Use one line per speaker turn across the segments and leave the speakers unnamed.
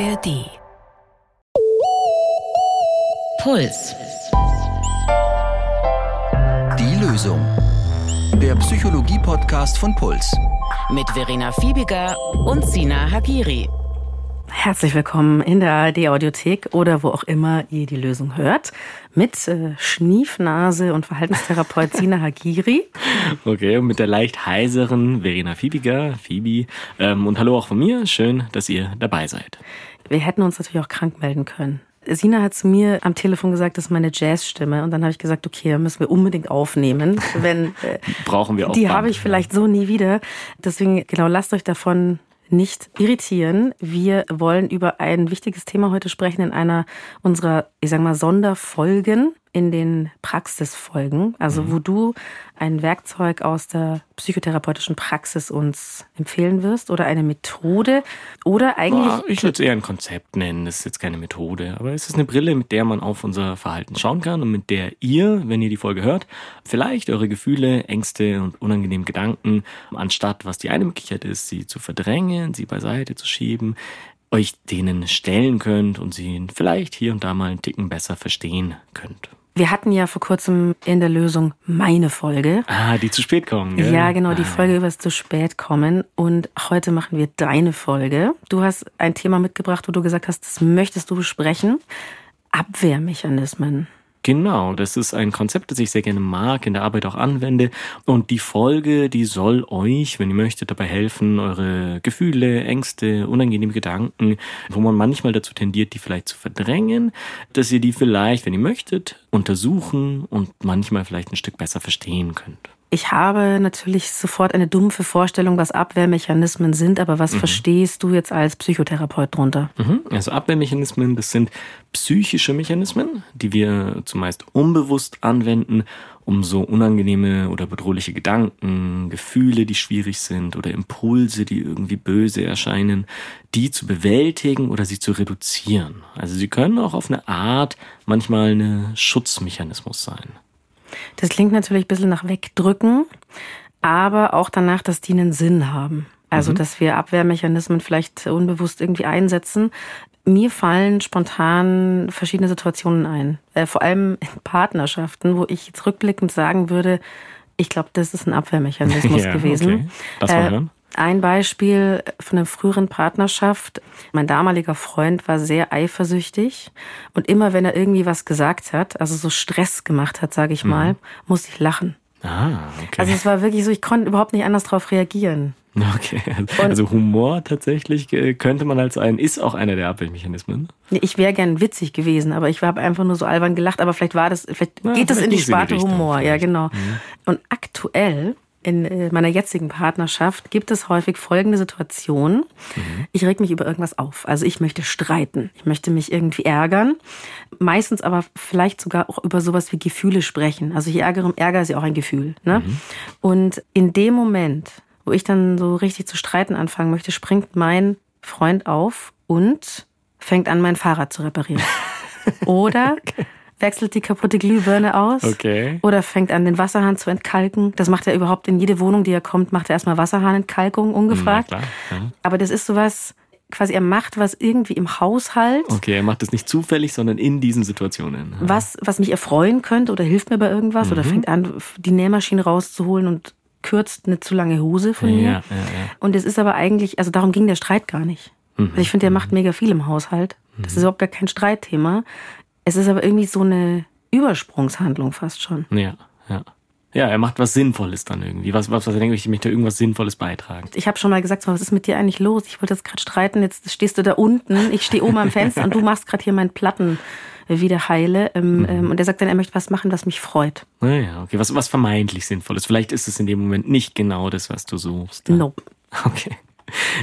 ARD. Puls.
Die Lösung. Der Psychologie-Podcast von Puls.
Mit Verena Fiebiger und Sina Hagiri.
Herzlich willkommen in der ARD Audiothek oder wo auch immer ihr die Lösung hört. Mit äh, Schniefnase und Verhaltenstherapeut Sina Hagiri.
Okay, und mit der leicht heiseren Verena Fiebiger, Phoebe. Ähm, und hallo auch von mir. Schön, dass ihr dabei seid.
Wir hätten uns natürlich auch krank melden können. Sina hat zu mir am Telefon gesagt, das ist meine Jazzstimme. Und dann habe ich gesagt, okay, müssen wir unbedingt aufnehmen. Wenn, äh,
Brauchen wir auch.
Die habe ich vielleicht so nie wieder. Deswegen, genau, lasst euch davon nicht irritieren. Wir wollen über ein wichtiges Thema heute sprechen in einer unserer, ich sag mal, Sonderfolgen in den Praxisfolgen, also mhm. wo du ein Werkzeug aus der psychotherapeutischen Praxis uns empfehlen wirst oder eine Methode oder eigentlich. Boah,
ich würde es eher ein Konzept nennen, das ist jetzt keine Methode, aber es ist eine Brille, mit der man auf unser Verhalten schauen kann und mit der ihr, wenn ihr die Folge hört, vielleicht eure Gefühle, Ängste und unangenehmen Gedanken, anstatt was die eine Möglichkeit ist, sie zu verdrängen, sie beiseite zu schieben, euch denen stellen könnt und sie vielleicht hier und da mal einen Ticken besser verstehen könnt.
Wir hatten ja vor kurzem in der Lösung meine Folge.
Ah, die zu spät kommen.
Gell? Ja, genau, die ah, Folge über das zu spät kommen. Und heute machen wir deine Folge. Du hast ein Thema mitgebracht, wo du gesagt hast, das möchtest du besprechen. Abwehrmechanismen.
Genau, das ist ein Konzept, das ich sehr gerne mag, in der Arbeit auch anwende. Und die Folge, die soll euch, wenn ihr möchtet, dabei helfen, eure Gefühle, Ängste, unangenehme Gedanken, wo man manchmal dazu tendiert, die vielleicht zu verdrängen, dass ihr die vielleicht, wenn ihr möchtet, untersuchen und manchmal vielleicht ein Stück besser verstehen könnt.
Ich habe natürlich sofort eine dumpfe Vorstellung, was Abwehrmechanismen sind, aber was mhm. verstehst du jetzt als Psychotherapeut drunter?
Mhm. Also Abwehrmechanismen, das sind psychische Mechanismen, die wir zumeist unbewusst anwenden, um so unangenehme oder bedrohliche Gedanken, Gefühle, die schwierig sind oder Impulse, die irgendwie böse erscheinen, die zu bewältigen oder sie zu reduzieren. Also sie können auch auf eine Art manchmal ein Schutzmechanismus sein.
Das klingt natürlich ein bisschen nach Wegdrücken, aber auch danach, dass die einen Sinn haben. Also, mhm. dass wir Abwehrmechanismen vielleicht unbewusst irgendwie einsetzen. Mir fallen spontan verschiedene Situationen ein. Äh, vor allem in Partnerschaften, wo ich jetzt rückblickend sagen würde, ich glaube, das ist ein Abwehrmechanismus ja, gewesen. Okay.
Lass mal äh, hören.
Ein Beispiel von einer früheren Partnerschaft. Mein damaliger Freund war sehr eifersüchtig und immer wenn er irgendwie was gesagt hat, also so Stress gemacht hat, sage ich mal, mhm. musste ich lachen.
Ah, okay.
Also es war wirklich so, ich konnte überhaupt nicht anders darauf reagieren.
Okay, also Humor tatsächlich äh, könnte man als ein, ist auch einer der Abwehrmechanismen.
Ich wäre gern witzig gewesen, aber ich habe einfach nur so albern gelacht, aber vielleicht war das, vielleicht ja, geht das in die Sparte Humor, ja genau. Mhm. Und aktuell in äh, meiner jetzigen Partnerschaft gibt es häufig folgende Situation. Mhm. Ich reg mich über irgendwas auf. Also ich möchte streiten. Ich möchte mich irgendwie ärgern. Meistens aber vielleicht sogar auch über sowas wie Gefühle sprechen. Also ich ärgere, Ärger ist ja auch ein Gefühl. Ne? Mhm. Und in dem Moment, wo ich dann so richtig zu streiten anfangen möchte, springt mein Freund auf und fängt an, mein Fahrrad zu reparieren. Oder okay wechselt die kaputte Glühbirne aus
okay.
oder fängt an, den Wasserhahn zu entkalken. Das macht er überhaupt in jede Wohnung, die er kommt, macht er erstmal Wasserhahnentkalkung, ungefragt. Ja, Aber das ist sowas, quasi er macht was irgendwie im Haushalt.
Okay, er macht es nicht zufällig, sondern in diesen Situationen.
Was, was mich erfreuen könnte oder hilft mir bei irgendwas mhm. oder fängt an, die Nähmaschine rauszuholen und kürzt eine zu lange Hose von mir. Ja, ja, ja. Und es ist aber eigentlich, also darum ging der Streit gar nicht. Mhm. Also ich finde, der macht mega viel im Haushalt. Das ist überhaupt gar kein Streitthema. Es ist aber irgendwie so eine Übersprungshandlung fast schon.
Ja, ja. Ja, er macht was Sinnvolles dann irgendwie. Was, was, was er denkt, ich möchte irgendwas Sinnvolles beitragen.
Ich habe schon mal gesagt, was ist mit dir eigentlich los? Ich wollte jetzt gerade streiten, jetzt stehst du da unten, ich stehe oben am Fenster und du machst gerade hier meinen Platten wieder heile. Ähm, mhm. Ähm, und er sagt dann, er möchte was machen, was mich freut.
Naja, okay. Was, was vermeintlich Sinnvolles. Vielleicht ist es in dem Moment nicht genau das, was du suchst.
Nope.
Okay.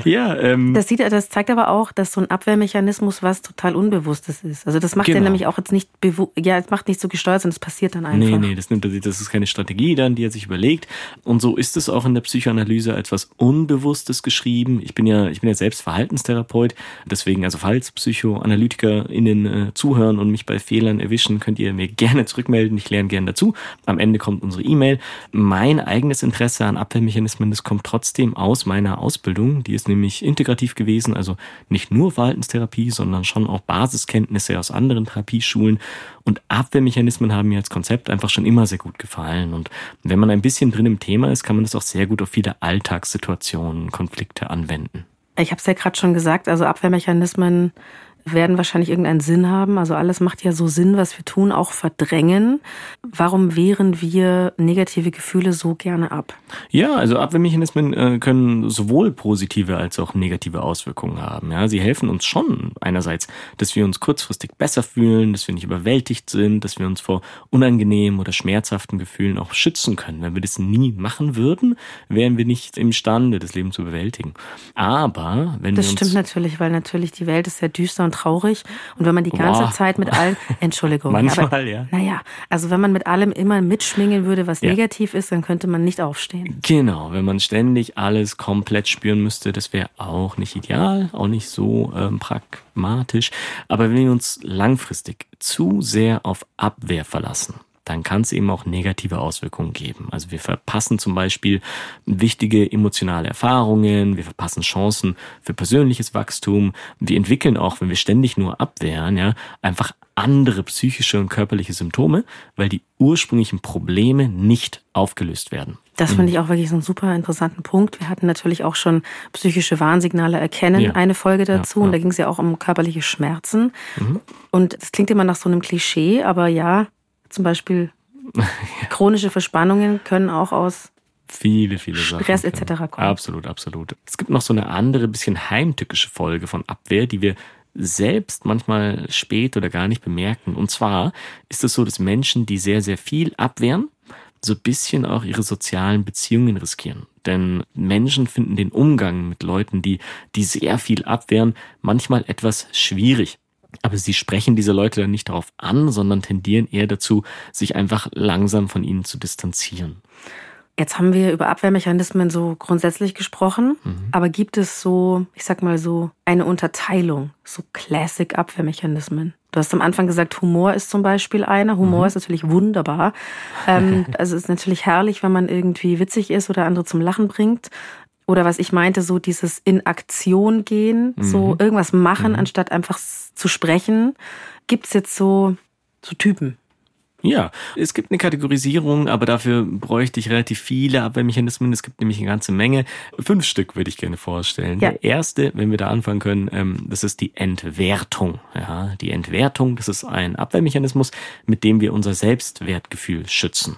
Ja, ähm,
das, sieht, das zeigt aber auch, dass so ein Abwehrmechanismus was total Unbewusstes ist. Also das macht genau. er nämlich auch jetzt nicht ja, es macht nicht so gesteuert, sondern es passiert dann einfach.
Nee, nee, das nimmt das ist keine Strategie dann, die er sich überlegt. Und so ist es auch in der Psychoanalyse etwas Unbewusstes geschrieben. Ich bin ja, ich bin ja selbst Verhaltenstherapeut, deswegen, also falls PsychoanalytikerInnen äh, zuhören und mich bei Fehlern erwischen, könnt ihr mir gerne zurückmelden. Ich lerne gerne dazu. Am Ende kommt unsere E-Mail. Mein eigenes Interesse an Abwehrmechanismen, das kommt trotzdem aus meiner Ausbildung die ist nämlich integrativ gewesen, also nicht nur Verhaltenstherapie, sondern schon auch Basiskenntnisse aus anderen Therapieschulen. Und Abwehrmechanismen haben mir als Konzept einfach schon immer sehr gut gefallen. Und wenn man ein bisschen drin im Thema ist, kann man das auch sehr gut auf viele Alltagssituationen, Konflikte anwenden.
Ich habe es ja gerade schon gesagt, also Abwehrmechanismen werden wahrscheinlich irgendeinen Sinn haben. Also alles macht ja so Sinn, was wir tun, auch verdrängen. Warum wehren wir negative Gefühle so gerne ab?
Ja, also Abwehrmechanismen äh, können sowohl positive als auch negative Auswirkungen haben. Ja, sie helfen uns schon einerseits, dass wir uns kurzfristig besser fühlen, dass wir nicht überwältigt sind, dass wir uns vor unangenehmen oder schmerzhaften Gefühlen auch schützen können. Wenn wir das nie machen würden, wären wir nicht imstande, das Leben zu bewältigen. Aber wenn
das
wir
uns stimmt natürlich, weil natürlich die Welt ist sehr düster und traurig. Und wenn man die ganze Boah. Zeit mit allem, Entschuldigung.
Manchmal, aber, ja.
Naja, also wenn man mit allem immer mitschwingen würde, was ja. negativ ist, dann könnte man nicht aufstehen.
Genau, wenn man ständig alles komplett spüren müsste, das wäre auch nicht ideal, auch nicht so ähm, pragmatisch. Aber wenn wir uns langfristig zu sehr auf Abwehr verlassen, dann kann es eben auch negative Auswirkungen geben. Also wir verpassen zum Beispiel wichtige emotionale Erfahrungen, wir verpassen Chancen für persönliches Wachstum. Wir entwickeln auch, wenn wir ständig nur abwehren, ja, einfach andere psychische und körperliche Symptome, weil die ursprünglichen Probleme nicht aufgelöst werden.
Das finde ich auch wirklich so einen super interessanten Punkt. Wir hatten natürlich auch schon psychische Warnsignale erkennen, ja. eine Folge dazu. Ja, ja. Und da ging es ja auch um körperliche Schmerzen. Mhm. Und das klingt immer nach so einem Klischee, aber ja, zum Beispiel chronische Verspannungen können auch aus
viele, viele
Stress etc. kommen.
Absolut, absolut. Es gibt noch so eine andere, bisschen heimtückische Folge von Abwehr, die wir selbst manchmal spät oder gar nicht bemerken. Und zwar ist es so, dass Menschen, die sehr, sehr viel abwehren, so ein bisschen auch ihre sozialen Beziehungen riskieren. Denn Menschen finden den Umgang mit Leuten, die, die sehr viel abwehren, manchmal etwas schwierig. Aber sie sprechen diese Leute dann nicht darauf an, sondern tendieren eher dazu, sich einfach langsam von ihnen zu distanzieren.
Jetzt haben wir über Abwehrmechanismen so grundsätzlich gesprochen, mhm. aber gibt es so, ich sag mal so, eine Unterteilung, so Classic-Abwehrmechanismen? Du hast am Anfang gesagt, Humor ist zum Beispiel einer. Humor mhm. ist natürlich wunderbar. Ähm, also es ist natürlich herrlich, wenn man irgendwie witzig ist oder andere zum Lachen bringt. Oder was ich meinte, so dieses in Aktion gehen, mhm. so irgendwas machen, mhm. anstatt einfach zu sprechen. Gibt es jetzt so, so Typen?
Ja, es gibt eine Kategorisierung, aber dafür bräuchte ich relativ viele Abwehrmechanismen. Es gibt nämlich eine ganze Menge. Fünf Stück würde ich gerne vorstellen. Ja. Der erste, wenn wir da anfangen können, ähm, das ist die Entwertung. Ja, die Entwertung, das ist ein Abwehrmechanismus, mit dem wir unser Selbstwertgefühl schützen.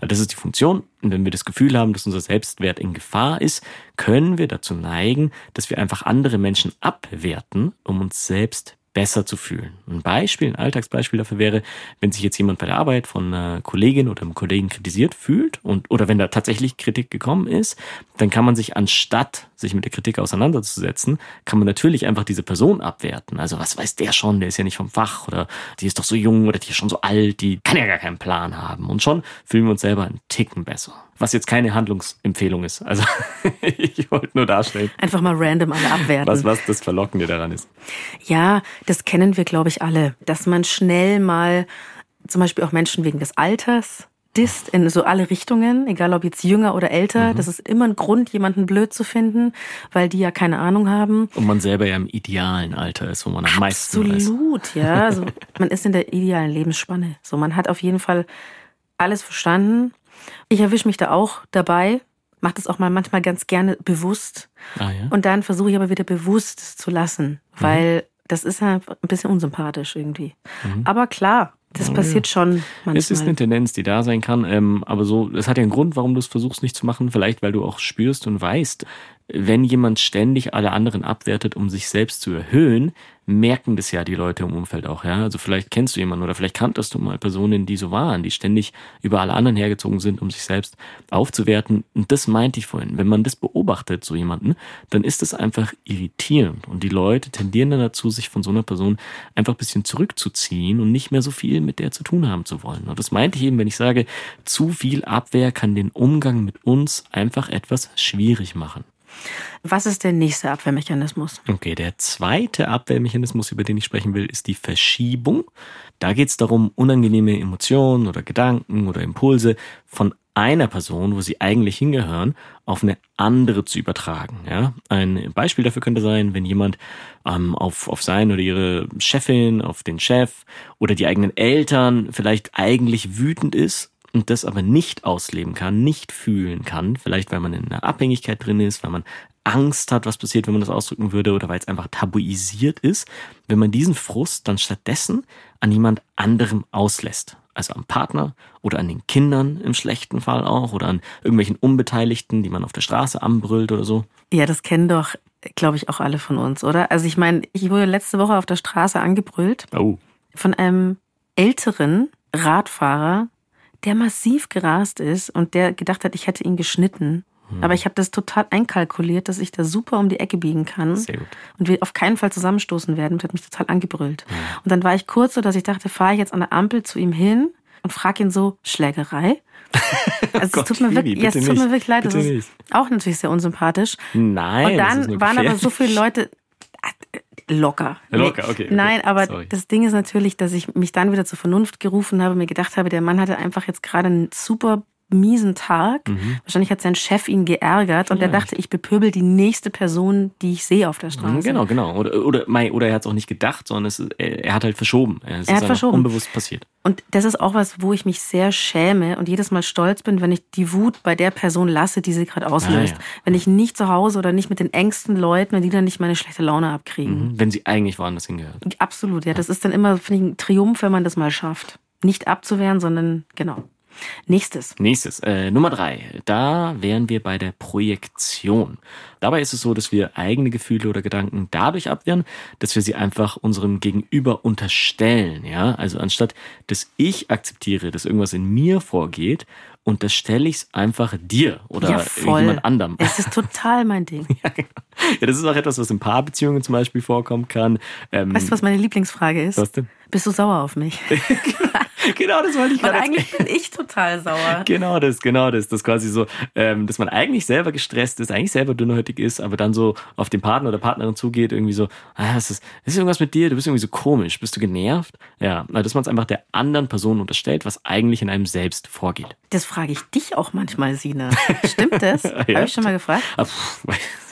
Das ist die Funktion. Und wenn wir das Gefühl haben, dass unser Selbstwert in Gefahr ist, können wir dazu neigen, dass wir einfach andere Menschen abwerten, um uns selbst besser zu fühlen. Ein Beispiel, ein Alltagsbeispiel dafür wäre, wenn sich jetzt jemand bei der Arbeit von einer Kollegin oder einem Kollegen kritisiert fühlt und oder wenn da tatsächlich Kritik gekommen ist, dann kann man sich anstatt sich mit der Kritik auseinanderzusetzen, kann man natürlich einfach diese Person abwerten. Also was weiß der schon, der ist ja nicht vom Fach oder die ist doch so jung oder die ist schon so alt, die kann ja gar keinen Plan haben. Und schon fühlen wir uns selber einen Ticken besser was jetzt keine Handlungsempfehlung ist. Also ich wollte nur darstellen.
Einfach mal random alle abwerten.
Was, was das Verlockende daran ist.
Ja, das kennen wir, glaube ich, alle. Dass man schnell mal, zum Beispiel auch Menschen wegen des Alters, disst in so alle Richtungen, egal ob jetzt jünger oder älter. Mhm. Das ist immer ein Grund, jemanden blöd zu finden, weil die ja keine Ahnung haben.
Und man selber ja im idealen Alter ist, wo man am meisten
weiß. Absolut, ja. Also man ist in der idealen Lebensspanne. So, man hat auf jeden Fall alles verstanden ich erwische mich da auch dabei, mache das auch mal manchmal ganz gerne bewusst. Ah, ja? Und dann versuche ich aber wieder bewusst zu lassen, mhm. weil mhm. Das ist halt ein bisschen unsympathisch irgendwie. Mhm. Aber klar, das passiert schon
manchmal. Es ist eine Tendenz, die da sein kann, ähm, aber so, es hat ja einen Grund, warum du es versuchst nicht zu machen. Vielleicht, weil du auch spürst und weißt, wenn jemand ständig alle anderen abwertet, um sich selbst zu erhöhen, merken das ja die Leute im Umfeld auch, ja. Also vielleicht kennst du jemanden oder vielleicht kanntest du mal Personen, die so waren, die ständig über alle anderen hergezogen sind, um sich selbst aufzuwerten. Und das meinte ich vorhin. Wenn man das beobachtet, so jemanden, dann ist das einfach irritierend. Und die Leute tendieren dann dazu, sich von so einer Person einfach ein bisschen zurückzuziehen und nicht mehr so viel mit der zu tun haben zu wollen. Und das meinte ich eben, wenn ich sage, zu viel Abwehr kann den Umgang mit uns einfach etwas schwierig machen.
Was ist der nächste Abwehrmechanismus?
Okay, der zweite Abwehrmechanismus, über den ich sprechen will, ist die Verschiebung. Da geht es darum, unangenehme Emotionen oder Gedanken oder Impulse von einer Person, wo sie eigentlich hingehören, auf eine andere zu übertragen. Ja? Ein Beispiel dafür könnte sein, wenn jemand ähm, auf, auf sein oder ihre Chefin, auf den Chef oder die eigenen Eltern vielleicht eigentlich wütend ist und das aber nicht ausleben kann, nicht fühlen kann, vielleicht weil man in einer Abhängigkeit drin ist, weil man Angst hat, was passiert, wenn man das ausdrücken würde, oder weil es einfach tabuisiert ist, wenn man diesen Frust dann stattdessen an jemand anderem auslässt. Also am Partner oder an den Kindern im schlechten Fall auch oder an irgendwelchen Unbeteiligten, die man auf der Straße anbrüllt oder so.
Ja, das kennen doch, glaube ich, auch alle von uns, oder? Also ich meine, ich wurde letzte Woche auf der Straße angebrüllt
Oh.
von einem älteren Radfahrer, der massiv gerast ist und der gedacht hat, ich hätte ihn geschnitten. Aber ich habe das total einkalkuliert, dass ich da super um die Ecke biegen kann und wir auf keinen Fall zusammenstoßen werden und hat mich total angebrüllt. Und dann war ich kurz so, dass ich dachte, fahre ich jetzt an der Ampel zu ihm hin und frage ihn so, Schlägerei? Also
Gott,
es tut mir wirklich, ja, es tut mir wirklich leid,
Bitte
das ist
nicht.
auch natürlich sehr unsympathisch.
Nein.
Und
das ist
dann waren aber so viele Leute locker.
Locker, okay, okay.
Nein, aber
Sorry.
das Ding ist natürlich, dass ich mich dann wieder zur Vernunft gerufen habe, mir gedacht habe, der Mann hatte einfach jetzt gerade einen super miesen Tag.
Mhm.
Wahrscheinlich hat sein Chef ihn geärgert und er dachte, ich bepöbel die nächste Person, die ich sehe auf der Straße.
Mhm, Genau, genau. Oder, oder, oder er hat es auch nicht gedacht, sondern es, ist- er, hat halt verschoben. Es ist
Er hat verschoben.
unbewusst passiert.
Und das ist auch was, wo ich mich sehr schäme und jedes Mal stolz bin, wenn ich die Wut bei der Person lasse, die sie gerade auslöst.
Ah, ja.
Wenn ich nicht zu Hause oder nicht mit den engsten Leuten, wenn die dann nicht meine schlechte Laune abkriegen.
Mhm. Wenn sie eigentlich woanders hingehört.
Absolut, ja. Das ist dann immer, finde ich, ein Triumph, wenn man das mal schafft. Nicht abzuwehren, sondern genau. Nächstes.
Nächstes, äh, Nummer drei. Da wären wir bei der Projektion. Dabei ist es so, dass wir eigene Gefühle oder Gedanken dadurch abwehren, dass wir sie einfach unserem Gegenüber unterstellen. Ja, also anstatt, dass ich akzeptiere, dass irgendwas in mir vorgeht, unterstelle ich es einfach dir oder
ja,
jemand anderem.
Es ist total mein Ding.
Ja, genau. Ja, das ist auch etwas, was in Paarbeziehungen zum Beispiel vorkommen kann. Ähm,
Weißt du, was meine Lieblingsfrage ist?
Was denn?
Bist du sauer auf mich?
genau, das wollte ich
Weil
gerade
eigentlich bin ich total sauer.
Genau das, genau das. Das quasi so, ähm, dass man eigentlich selber gestresst ist, eigentlich selber dünnhäutig ist, aber dann so auf den Partner oder Partnerin zugeht, irgendwie so, ah, ist, ist irgendwas mit dir? Du bist irgendwie so komisch. Bist du genervt? Ja, dass man es einfach der anderen Person unterstellt, was eigentlich in einem selbst vorgeht.
Das frage ich dich auch manchmal, Sina. Stimmt das?
Ja.
Habe ich schon mal gefragt?
Ah,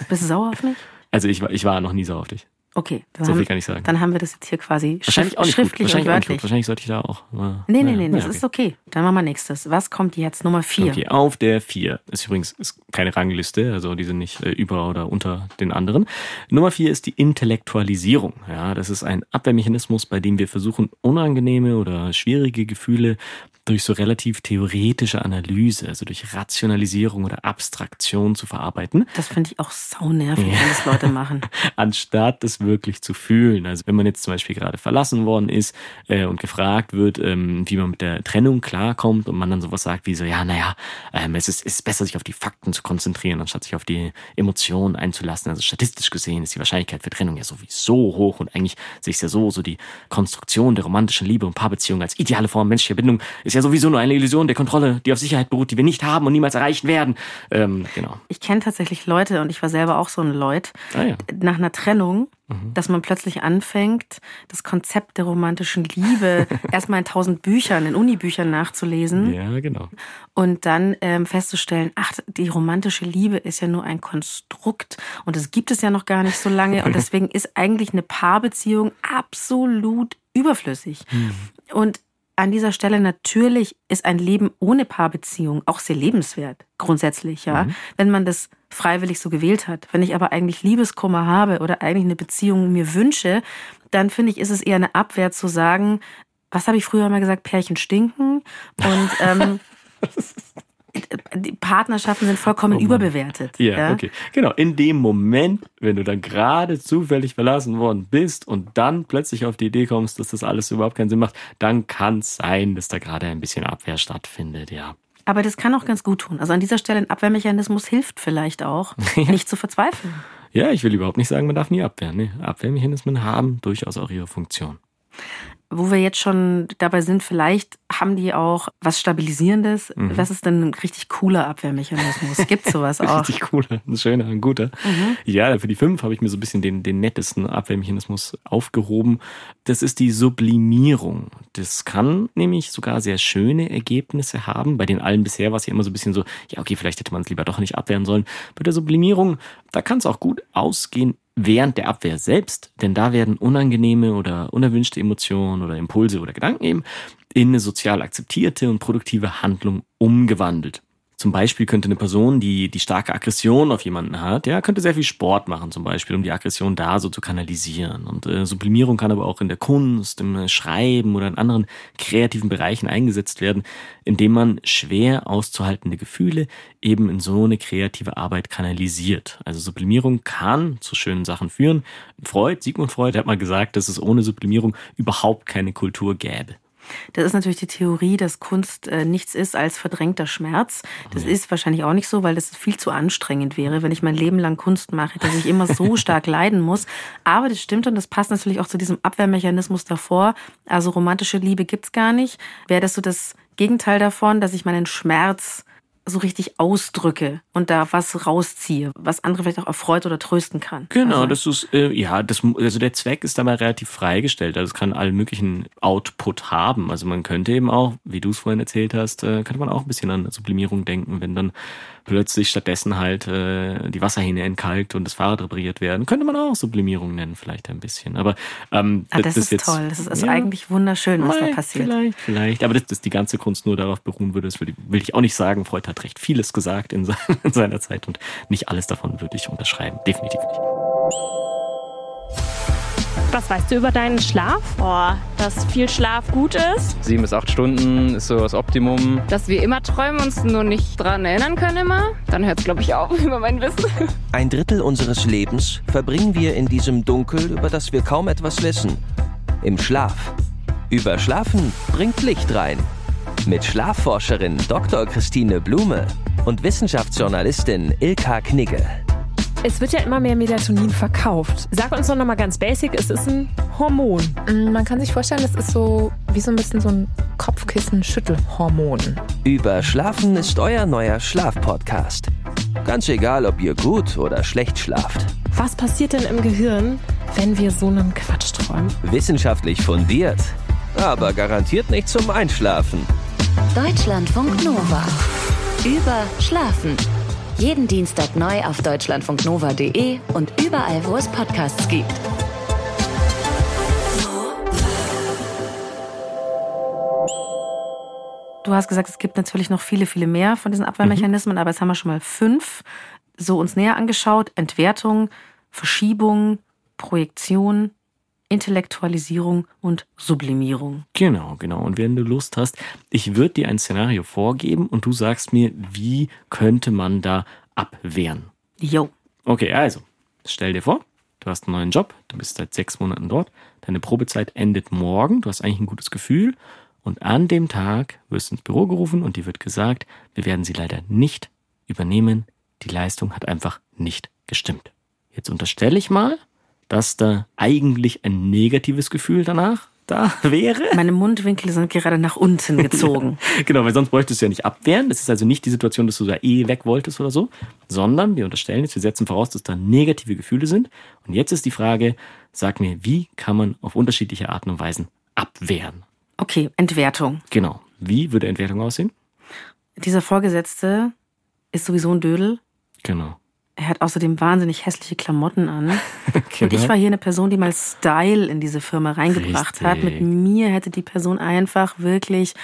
Bist du sauer auf mich?
Also ich war, ich war noch nie sauer auf dich.
Okay, dann,
So viel
haben,
kann ich sagen.
dann haben wir das jetzt hier quasi
Wahrscheinlich auch nicht
schriftlich und
Wahrscheinlich,
wörtlich.
Wahrscheinlich sollte ich da auch mal.
Nee, nee,
naja,
nee, das
naja,
ist okay. Dann machen wir nächstes. Was kommt jetzt? Nummer vier.
Okay, auf der 4 ist übrigens ist keine Rangliste, also die sind nicht äh, über oder unter den anderen. Nummer 4 ist die Intellektualisierung. Ja, das ist ein Abwehrmechanismus, bei dem wir versuchen, unangenehme oder schwierige Gefühle durch so relativ theoretische Analyse, also durch Rationalisierung oder Abstraktion zu verarbeiten,
Das finde ich auch saunervig, wenn das Leute machen.
anstatt es wirklich zu fühlen. Also wenn man jetzt zum Beispiel gerade verlassen worden ist äh, und gefragt wird, ähm, wie man mit der Trennung klarkommt und man dann sowas sagt wie so, ja, naja, ähm, es, ist, ist besser, sich auf die Fakten zu konzentrieren, anstatt sich auf die Emotionen einzulassen. Also statistisch gesehen ist die Wahrscheinlichkeit für Trennung ja sowieso hoch und eigentlich sehe ich es ja so, so die Konstruktion der romantischen Liebe und Paarbeziehung als ideale Form menschlicher Bindung ist ja sowieso nur eine Illusion der Kontrolle, die auf Sicherheit beruht, die wir nicht haben und niemals erreichen werden. Ähm, genau.
Ich kenne tatsächlich Leute und ich war selber auch so ein Leut.
Ah ja.
Nach einer Trennung, dass man plötzlich anfängt, das Konzept der romantischen Liebe erstmal in tausend Büchern, in Unibüchern nachzulesen
Ja, genau.
und dann ähm, festzustellen, ach, die romantische Liebe ist ja nur ein Konstrukt und das gibt es ja noch gar nicht so lange und deswegen ist eigentlich eine Paarbeziehung absolut überflüssig. Und an dieser Stelle natürlich ist ein Leben ohne Paarbeziehung auch sehr lebenswert, grundsätzlich, ja, wenn man das freiwillig so gewählt hat. Wenn ich aber eigentlich Liebeskummer habe oder eigentlich eine Beziehung mir wünsche, dann finde ich, ist es eher eine Abwehr zu sagen, was habe ich früher mal gesagt, Pärchen stinken. Und ähm, Partnerschaften sind vollkommen
Oh
überbewertet.
Ja, okay. Genau. In dem Moment, wenn du dann gerade zufällig verlassen worden bist und dann plötzlich auf die Idee kommst, dass das alles überhaupt keinen Sinn macht, dann kann es sein, dass da gerade ein bisschen Abwehr stattfindet, ja.
Aber das kann auch ganz gut tun. Also an dieser Stelle ein Abwehrmechanismus hilft vielleicht auch, nicht zu verzweifeln.
Ja, ich will überhaupt nicht sagen, man darf nie abwehren. Nee, Abwehrmechanismen haben durchaus auch ihre Funktion.
Wo wir jetzt schon dabei sind, vielleicht haben die auch was Stabilisierendes. Mhm. Was ist denn ein richtig cooler Abwehrmechanismus? Gibt sowas auch?
richtig cooler, ein schöner, ein guter. Mhm. Ja, für die fünf habe ich mir so ein bisschen den, den nettesten Abwehrmechanismus aufgehoben. Das ist die Sublimierung. Das kann nämlich sogar sehr schöne Ergebnisse haben. Bei den allen bisher war es ja immer so ein bisschen so, ja, okay, vielleicht hätte man es lieber doch nicht abwehren sollen. Bei der Sublimierung, da kann es auch gut ausgehen während der Abwehr selbst, denn da werden unangenehme oder unerwünschte Emotionen oder Impulse oder Gedanken eben in eine sozial akzeptierte und produktive Handlung umgewandelt. Zum Beispiel könnte eine Person, die die starke Aggression auf jemanden hat, ja, könnte sehr viel Sport machen, zum Beispiel, um die Aggression da so zu kanalisieren. Und äh, Sublimierung kann aber auch in der Kunst, im äh, Schreiben oder in anderen kreativen Bereichen eingesetzt werden, indem man schwer auszuhaltende Gefühle eben in so eine kreative Arbeit kanalisiert. Also Sublimierung kann zu schönen Sachen führen. Freud, Sigmund Freud hat mal gesagt, dass es ohne Sublimierung überhaupt keine Kultur gäbe.
Das ist natürlich die Theorie, dass Kunst äh, nichts ist als verdrängter Schmerz. Das ja. ist wahrscheinlich auch nicht so, weil das viel zu anstrengend wäre, wenn ich mein Leben lang Kunst mache, dass ich immer so stark leiden muss. Aber das stimmt und das passt natürlich auch zu diesem Abwehrmechanismus davor. Also romantische Liebe gibt's gar nicht. Wäre das so das Gegenteil davon, dass ich meinen Schmerz so richtig ausdrücke und da was rausziehe, was andere vielleicht auch erfreut oder trösten kann.
Genau, also. das ist, äh, ja, das, also der Zweck ist dabei relativ freigestellt. Also es kann allen möglichen Output haben. Also man könnte eben auch, wie du es vorhin erzählt hast, äh, könnte man auch ein bisschen an Sublimierung denken, wenn dann plötzlich stattdessen halt äh, die Wasserhähne entkalkt und das Fahrrad repariert werden. Könnte man auch Sublimierung nennen, vielleicht ein bisschen. Aber ähm,
ah, das, das, ist jetzt, toll. Das ist also ja, eigentlich wunderschön, was da passiert.
Vielleicht, vielleicht. Aber dass, dass die ganze Kunst nur darauf beruhen würde, das will, will ich auch nicht sagen. Freud hat recht vieles gesagt in, in seiner Zeit und nicht alles davon würde ich unterschreiben. Definitiv nicht.
Was weißt du über deinen Schlaf?
Boah, dass viel Schlaf gut ist.
Sieben bis acht Stunden ist so das Optimum.
Dass wir immer träumen, uns nur nicht dran erinnern können immer. Dann hört es, glaube ich, auf über mein Wissen.
Ein Drittel unseres Lebens verbringen wir in diesem Dunkel, über das wir kaum etwas wissen. Im Schlaf. Über Schlafen bringt Licht rein. Mit Schlafforscherin Dr. Christine Blume und Wissenschaftsjournalistin Ilka Knigge.
Es wird ja immer mehr Melatonin verkauft. Sag uns doch nochmal ganz basic, es ist ein Hormon.
Mm, man kann sich vorstellen, es ist so wie so ein bisschen so ein Kopfkissen-Schüttelhormon.
Über Schlafen ist euer neuer Schlafpodcast. Ganz egal, ob ihr gut oder schlecht schlaft.
Was passiert denn im Gehirn, wenn wir so einen Quatsch träumen?
Wissenschaftlich fundiert, aber garantiert nicht zum Einschlafen.
Deutschlandfunk Nova. Über Schlafen. Jeden Dienstag neu auf deutschlandfunknova.de und überall, wo es Podcasts gibt.
Du hast gesagt, es gibt natürlich noch viele, viele mehr von diesen Abwehrmechanismen, mhm. aber jetzt haben wir schon mal fünf so uns näher angeschaut. Entwertung, Verschiebung, Projektion, Intellektualisierung und Sublimierung.
Genau, genau. Und wenn du Lust hast, ich würde dir ein Szenario vorgeben und du sagst mir, wie könnte man da abwehren.
Jo.
Okay, also, stell dir vor, du hast einen neuen Job, du bist seit sechs Monaten dort, deine Probezeit endet morgen, du hast eigentlich ein gutes Gefühl und an dem Tag wirst du ins Büro gerufen und dir wird gesagt, wir werden sie leider nicht übernehmen, die Leistung hat einfach nicht gestimmt. Jetzt unterstelle ich mal, dass da eigentlich ein negatives Gefühl danach da wäre.
Meine Mundwinkel sind gerade nach unten gezogen.
genau, weil sonst bräuchtest du ja nicht abwehren. Das ist also nicht die Situation, dass du da eh weg wolltest oder so, sondern wir unterstellen jetzt, wir setzen voraus, dass da negative Gefühle sind. Und jetzt ist die Frage, sag mir, wie kann man auf unterschiedliche Arten und Weisen abwehren?
Okay, Entwertung.
Genau. Wie würde Entwertung aussehen?
Dieser Vorgesetzte ist sowieso ein Dödel.
Genau.
Er hat außerdem wahnsinnig hässliche Klamotten an. Und ich war hier eine Person, die mal Style in diese Firma reingebracht Richtig. hat. Mit mir hätte die Person einfach wirklich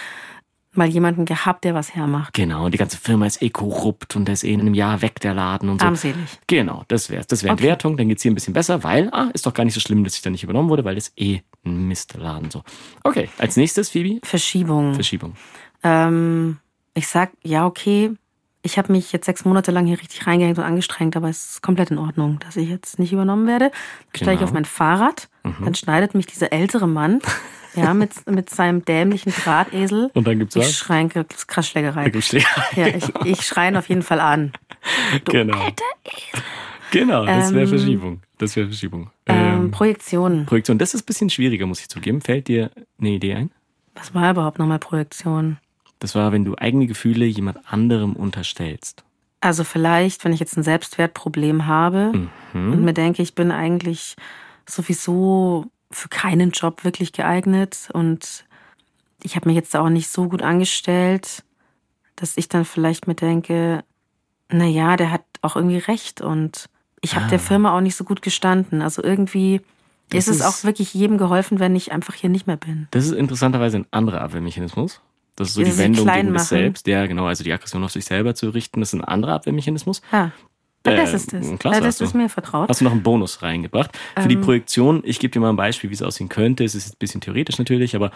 mal jemanden gehabt, der was hermacht.
Genau, und die ganze Firma ist eh korrupt und der ist eh in einem Jahr weg, der Laden und so.
Armselig.
Genau, das wäre Das wäre okay. Entwertung, dann geht's hier ein bisschen besser, weil, ah, ist doch gar nicht so schlimm, dass ich da nicht übernommen wurde, weil das eh ein Mistladen so. Okay, als nächstes, Phoebe?
Verschiebung.
Verschiebung.
Ähm, ich sag, ja, okay, ich habe mich jetzt sechs Monate lang hier richtig reingehängt und angestrengt, aber es ist komplett in Ordnung, dass ich jetzt nicht übernommen werde. Dann genau. steige ich auf mein Fahrrad, mhm. dann schneidet mich dieser ältere Mann ja, mit, mit seinem dämlichen Drahtesel.
Und dann gibt's
ich
was? Ich
schreie, krass Schlägerei. Da gibt's Schlägerei. Ja, ich, ich schreie ihn auf jeden Fall an.
Du genau. Genau, das wäre ähm, Verschiebung. Das wäre Verschiebung.
Äh, Ähm, Projektion.
Projektion, das ist ein bisschen schwieriger, muss ich zugeben. Fällt dir eine Idee ein?
Was war überhaupt nochmal Projektion?
Das war, wenn du eigene Gefühle jemand anderem unterstellst.
Also vielleicht, wenn ich jetzt ein Selbstwertproblem habe mhm. und mir denke, ich bin eigentlich sowieso für keinen Job wirklich geeignet und ich habe mich jetzt auch nicht so gut angestellt, dass ich dann vielleicht mir denke, na ja, der hat auch irgendwie recht und ich habe ah. der Firma auch nicht so gut gestanden. Also irgendwie ist es auch wirklich jedem geholfen, wenn ich einfach hier nicht mehr bin.
Das ist interessanterweise ein anderer Abwehrmechanismus. Das ist so die Wendung gegen das Selbst. Ja, genau. Also die Aggression auf sich selber zu richten, das ist ein anderer Abwehrmechanismus.
Ja. Ah, das ist es. Klasse, das ist mir vertraut.
Hast du noch einen Bonus reingebracht? Für ähm. die Projektion, ich gebe dir mal ein Beispiel, wie es aussehen könnte. Es ist ein bisschen theoretisch natürlich, aber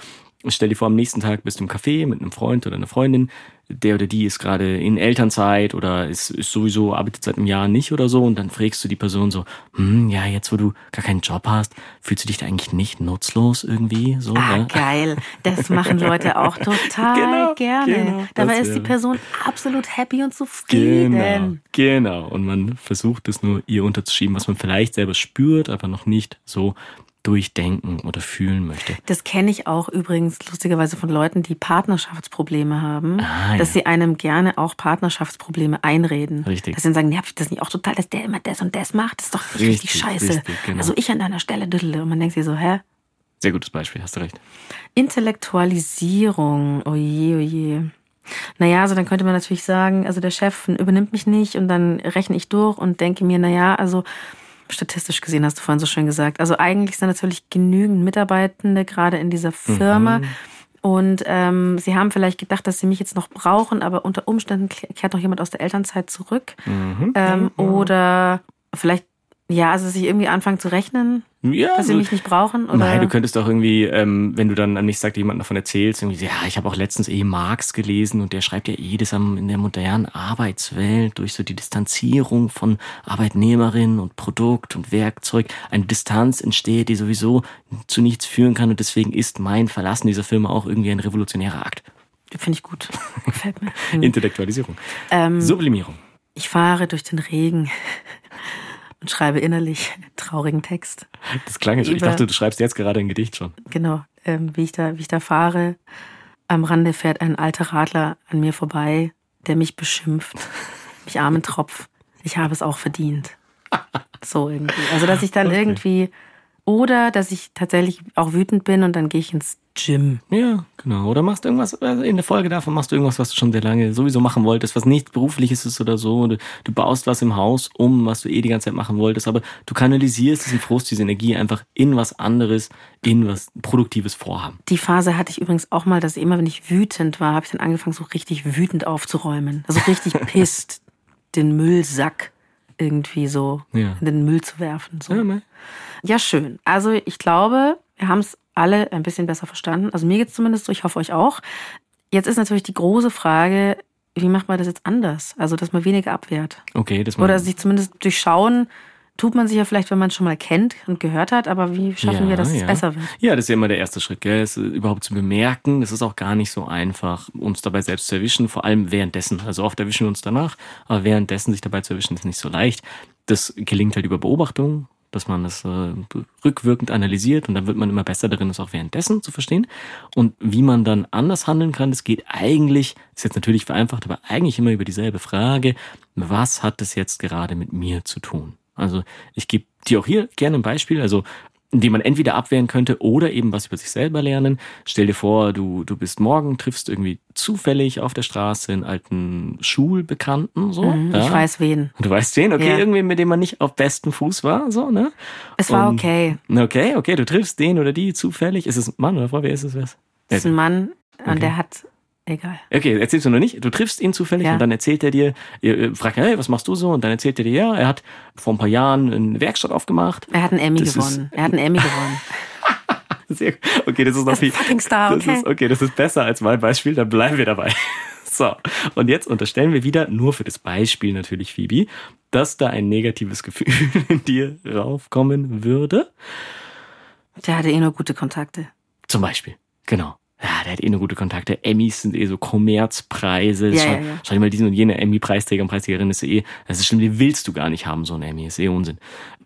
stell dir vor, am nächsten Tag bist du im Café mit einem Freund oder einer Freundin der oder die ist gerade in Elternzeit oder ist, ist sowieso arbeitet seit einem Jahr nicht oder so und dann fragst du die Person so, hm, ja, jetzt wo du gar keinen Job hast, fühlst du dich da eigentlich nicht nutzlos irgendwie so?
Ah, ne? geil. Das machen Leute auch total genau, gerne. Genau, Dabei ist die Person absolut happy und zufrieden.
Genau, genau. Und man versucht es nur ihr unterzuschieben, was man vielleicht selber spürt, aber noch nicht so durchdenken oder fühlen möchte.
Das kenne ich auch übrigens lustigerweise von Leuten, die Partnerschaftsprobleme haben, ah, dass ja. sie einem gerne auch Partnerschaftsprobleme einreden.
Richtig.
Dass sie dann sagen, nervt das nicht auch total, dass der immer das und das macht? Das ist doch richtig, richtig scheiße. Richtig, genau. Also ich an deiner Stelle düdle. Und man denkt sich so, hä?
Sehr gutes Beispiel, hast du recht.
Intellektualisierung, oje, oje. Naja, also dann könnte man natürlich sagen, also der Chef übernimmt mich nicht und dann rechne ich durch und denke mir, naja, also statistisch gesehen, hast du vorhin so schön gesagt. Also eigentlich sind natürlich genügend Mitarbeitende gerade in dieser Firma. Mhm. Und ähm, sie haben vielleicht gedacht, dass sie mich jetzt noch brauchen, aber unter Umständen kehrt noch jemand aus der Elternzeit zurück. Mhm. Ähm, mhm. Oder vielleicht ja, also dass ich irgendwie anfange zu rechnen, ja, dass sie mich nicht brauchen? Oder?
Nein, du könntest auch irgendwie, ähm, wenn du dann an mich sagt, jemand davon erzählst, irgendwie, ja, ich habe auch letztens eh Marx gelesen und der schreibt ja eh das in der modernen Arbeitswelt durch so die Distanzierung von Arbeitnehmerin und Produkt und Werkzeug eine Distanz entsteht, die sowieso zu nichts führen kann und deswegen ist mein Verlassen dieser Firma auch irgendwie ein revolutionärer Akt.
Finde ich gut. Gefällt mir.
Intellektualisierung. Ähm, Sublimierung.
Ich fahre durch den Regen und schreibe innerlich traurigen Text.
Das klang jetzt. Ich dachte, du schreibst jetzt gerade ein Gedicht schon.
Genau, ähm, wie, ich da, wie ich da fahre. Am Rande fährt ein alter Radler an mir vorbei, der mich beschimpft. mich armen Tropf. Ich habe es auch verdient. So irgendwie. Also, dass ich dann okay. irgendwie oder dass ich tatsächlich auch wütend bin und dann gehe ich ins Gym.
Ja, genau. Oder machst irgendwas, also in der Folge davon machst du irgendwas, was du schon sehr lange sowieso machen wolltest, was nicht berufliches ist oder so. Du, du baust was im Haus um, was du eh die ganze Zeit machen wolltest, aber du kanalisierst diesen Frust, diese Energie einfach in was anderes, in was Produktives vorhaben.
Die Phase hatte ich übrigens auch mal, dass immer, wenn ich wütend war, habe ich dann angefangen, so richtig wütend aufzuräumen. Also richtig pisst den Müllsack irgendwie so ja. in den Müll zu werfen. So. Ja, ja, schön. Also ich glaube, wir haben es alle ein bisschen besser verstanden. Also mir geht es zumindest so, ich hoffe euch auch. Jetzt ist natürlich die große Frage, wie macht man das jetzt anders? Also, dass man weniger abwehrt.
Okay, das
Oder sich zumindest durchschauen, tut man sich ja vielleicht, wenn man es schon mal kennt und gehört hat, aber wie schaffen ja, wir, dass ja. es besser wird?
Ja, das ist ja immer der erste Schritt, gell? Es überhaupt zu bemerken. Es ist auch gar nicht so einfach, uns dabei selbst zu erwischen, vor allem währenddessen. Also oft erwischen wir uns danach, aber währenddessen sich dabei zu erwischen, ist nicht so leicht. Das gelingt halt über Beobachtung, dass man das äh, rückwirkend analysiert und dann wird man immer besser darin, das auch währenddessen zu verstehen. Und wie man dann anders handeln kann, das geht eigentlich, ist jetzt natürlich vereinfacht, aber eigentlich immer über dieselbe Frage, was hat das jetzt gerade mit mir zu tun? Also ich gebe dir auch hier gerne ein Beispiel. Also die man entweder abwehren könnte oder eben was über sich selber lernen. Stell dir vor, du, du bist morgen, triffst irgendwie zufällig auf der Straße einen alten Schulbekannten, so.
Mhm, ja. Ich weiß wen.
Du weißt wen? Okay, ja. irgendwie mit dem man nicht auf bestem Fuß war, so, ne?
Es war Und, okay.
Okay, okay, du triffst den oder die zufällig. Ist es ein Mann oder Frau? Wer ist es? Es
ist ein Mann und okay. der hat Egal.
Okay, erzählst du noch nicht. Du triffst ihn zufällig ja. und dann erzählt er dir, ihr fragt, hey, was machst du so? Und dann erzählt er dir, ja, er hat vor ein paar Jahren eine Werkstatt aufgemacht.
Er hat einen Emmy das gewonnen. Er hat einen Emmy gewonnen.
Sehr, okay, das ist noch das viel.
Fucking Star, okay.
Das ist, okay, das ist besser als mein Beispiel, dann bleiben wir dabei. So, und jetzt unterstellen wir wieder, nur für das Beispiel natürlich, Phoebe, dass da ein negatives Gefühl in dir raufkommen würde.
Der hatte eh nur gute Kontakte.
Zum Beispiel, genau der hat eh nur gute Kontakte. Emmys sind eh so Kommerzpreise. Ja, schau, ja, ja. schau dir mal diesen und jene Emmy-Preisträger und Preisträgerin ist eh, das ist schlimm, die willst du gar nicht haben, so ein Emmy, ist eh Unsinn.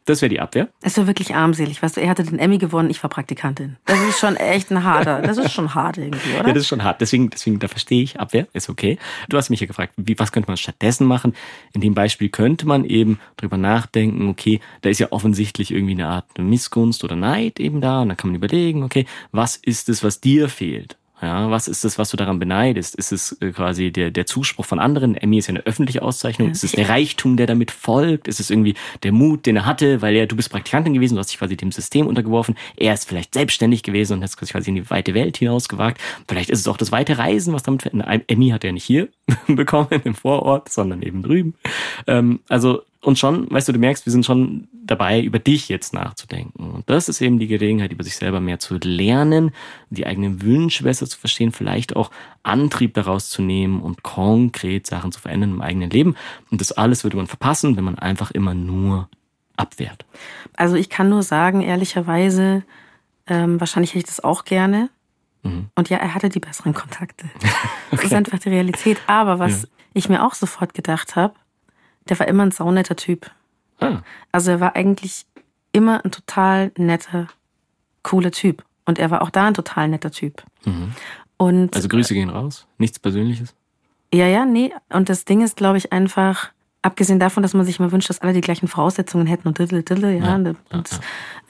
Das wäre die Abwehr.
Es war wirklich armselig. Weißt du, er hatte den Emmy gewonnen, ich war Praktikantin. Das ist schon echt ein harter. Das ist schon hart irgendwie, oder?
Ja, das ist schon hart. Deswegen, deswegen, da verstehe ich Abwehr, ist okay. Du hast mich ja gefragt, wie, was könnte man stattdessen machen? In dem Beispiel könnte man eben drüber nachdenken, okay, da ist ja offensichtlich irgendwie eine Art Missgunst oder Neid eben da. Und dann kann man überlegen, okay, was ist es, was dir fehlt? Ja, was ist es, was du daran beneidest? Ist es äh, quasi der, der Zuspruch von anderen? Emmy ist ja eine öffentliche Auszeichnung. Ist es der Reichtum, der damit folgt? Ist es irgendwie der Mut, den er hatte, weil er, du bist Praktikantin gewesen, du hast dich quasi dem System untergeworfen. Er ist vielleicht selbstständig gewesen und hat sich quasi in die weite Welt hinausgewagt. Vielleicht ist es auch das weite Reisen, was damit, Emmy hat er nicht hier bekommen im Vorort, sondern eben drüben. Ähm, also und schon, weißt du, du merkst, wir sind schon dabei, über dich jetzt nachzudenken. Und das ist eben die Gelegenheit, über sich selber mehr zu lernen, die eigenen Wünsche besser zu verstehen, vielleicht auch Antrieb daraus zu nehmen und konkret Sachen zu verändern im eigenen Leben. Und das alles würde man verpassen, wenn man einfach immer nur abwehrt.
Also ich kann nur sagen, ehrlicherweise, ähm, wahrscheinlich hätte ich das auch gerne. Mhm. Und ja, er hatte die besseren Kontakte. Das ist einfach die Realität. Aber was ja. ich mir auch sofort gedacht habe, der war immer ein saunetter Typ. Ah. Also er war eigentlich immer ein total netter, cooler Typ. Und er war auch da ein total netter Typ.
Mhm. Und, also Grüße gehen raus, nichts Persönliches.
Ja, ja, nee. Und das Ding ist, glaube ich, einfach, abgesehen davon, dass man sich immer wünscht, dass alle die gleichen Voraussetzungen hätten und diddle, diddle, ja. ja, und, ja,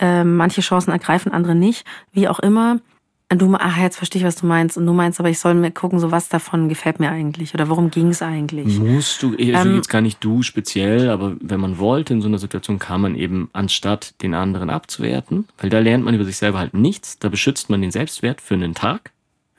ja. Äh, manche Chancen ergreifen, andere nicht. Wie auch immer du, ach, jetzt verstehe ich, was du meinst. Und du meinst, aber ich soll mir gucken, so was davon gefällt mir eigentlich. Oder worum ging es eigentlich?
Musst du, also ähm, jetzt gar nicht du speziell, aber wenn man wollte, in so einer Situation kann man eben, anstatt den anderen abzuwerten, weil da lernt man über sich selber halt nichts, da beschützt man den Selbstwert für einen Tag.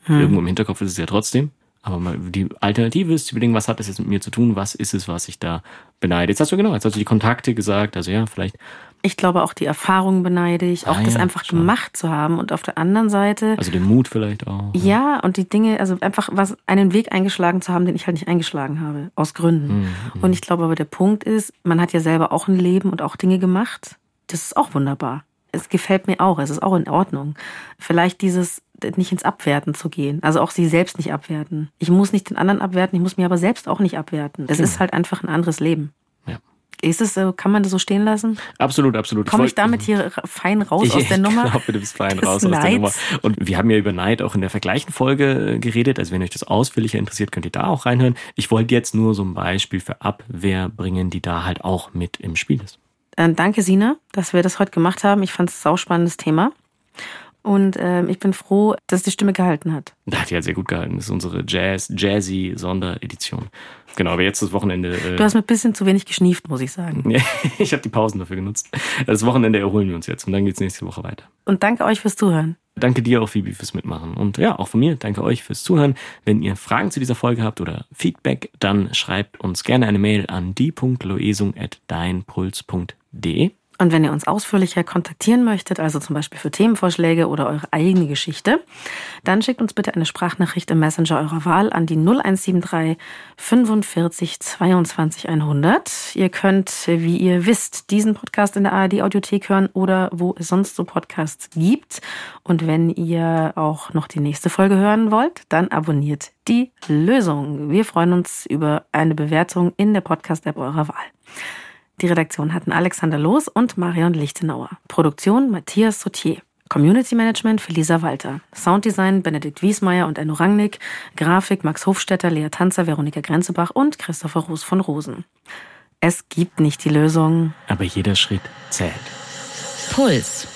Hm. Irgendwo im Hinterkopf ist es ja trotzdem. Aber die Alternative ist zu überlegen, was hat das jetzt mit mir zu tun? Was ist es, was ich da beneide? Jetzt hast du genau, jetzt hast du die Kontakte gesagt. Also ja, vielleicht
ich glaube auch die Erfahrung beneide ich, auch ah, das ja, einfach schon. gemacht zu haben und auf der anderen Seite.
Also den Mut vielleicht auch.
Ja, ja, und die Dinge, also einfach was, einen Weg eingeschlagen zu haben, den ich halt nicht eingeschlagen habe, aus Gründen. Mhm. Und ich glaube aber der Punkt ist, man hat ja selber auch ein Leben und auch Dinge gemacht. Das ist auch wunderbar. Es gefällt mir auch, es ist auch in Ordnung. Vielleicht dieses nicht ins Abwerten zu gehen. Also auch sie selbst nicht abwerten. Ich muss nicht den anderen abwerten, ich muss mir aber selbst auch nicht abwerten. Es genau. ist halt einfach ein anderes Leben. Ist es so, kann man das so stehen lassen?
Absolut, absolut.
Komme ich damit hier fein raus ich, aus der Nummer?
Ich glaube, du bist fein raus Neids. aus der Nummer. Und wir haben ja über Neid auch in der vergleichen Folge äh, geredet. Also wenn euch das ausführlicher interessiert, könnt ihr da auch reinhören. Ich wollte jetzt nur so ein Beispiel für Abwehr bringen, die da halt auch mit im Spiel ist.
Dann danke, Sina, dass wir das heute gemacht haben. Ich fand es ein sauspannendes Thema. Und äh, ich bin froh, dass die Stimme gehalten hat.
Da hat die ja sehr gut gehalten. Das ist unsere Jazz, Jazzy Sonderedition. Genau, aber jetzt das Wochenende.
Äh du hast mir ein bisschen zu wenig geschnieft, muss ich sagen.
ich habe die Pausen dafür genutzt. Das Wochenende erholen wir uns jetzt und dann geht's nächste Woche weiter.
Und danke euch fürs Zuhören.
Danke dir auch, Phoebe, fürs Mitmachen. Und ja, auch von mir, danke euch fürs Zuhören. Wenn ihr Fragen zu dieser Folge habt oder Feedback, dann schreibt uns gerne eine Mail an die.loesung.deinpuls.de.
Und wenn ihr uns ausführlicher kontaktieren möchtet, also zum Beispiel für Themenvorschläge oder eure eigene Geschichte, dann schickt uns bitte eine Sprachnachricht im Messenger eurer Wahl an die 0173 45 22 100. Ihr könnt, wie ihr wisst, diesen Podcast in der ARD Audiothek hören oder wo es sonst so Podcasts gibt. Und wenn ihr auch noch die nächste Folge hören wollt, dann abonniert die Lösung. Wir freuen uns über eine Bewertung in der Podcast-App eurer Wahl. Die Redaktion hatten Alexander Loos und Marion Lichtenauer. Produktion Matthias Sautier. Community Management für Lisa Walter. Sounddesign Benedikt Wiesmeier und Enno Rangnick. Grafik Max Hofstetter, Lea Tanzer, Veronika Grenzebach und Christopher Roos von Rosen. Es gibt nicht die Lösung.
Aber jeder Schritt zählt.
Puls.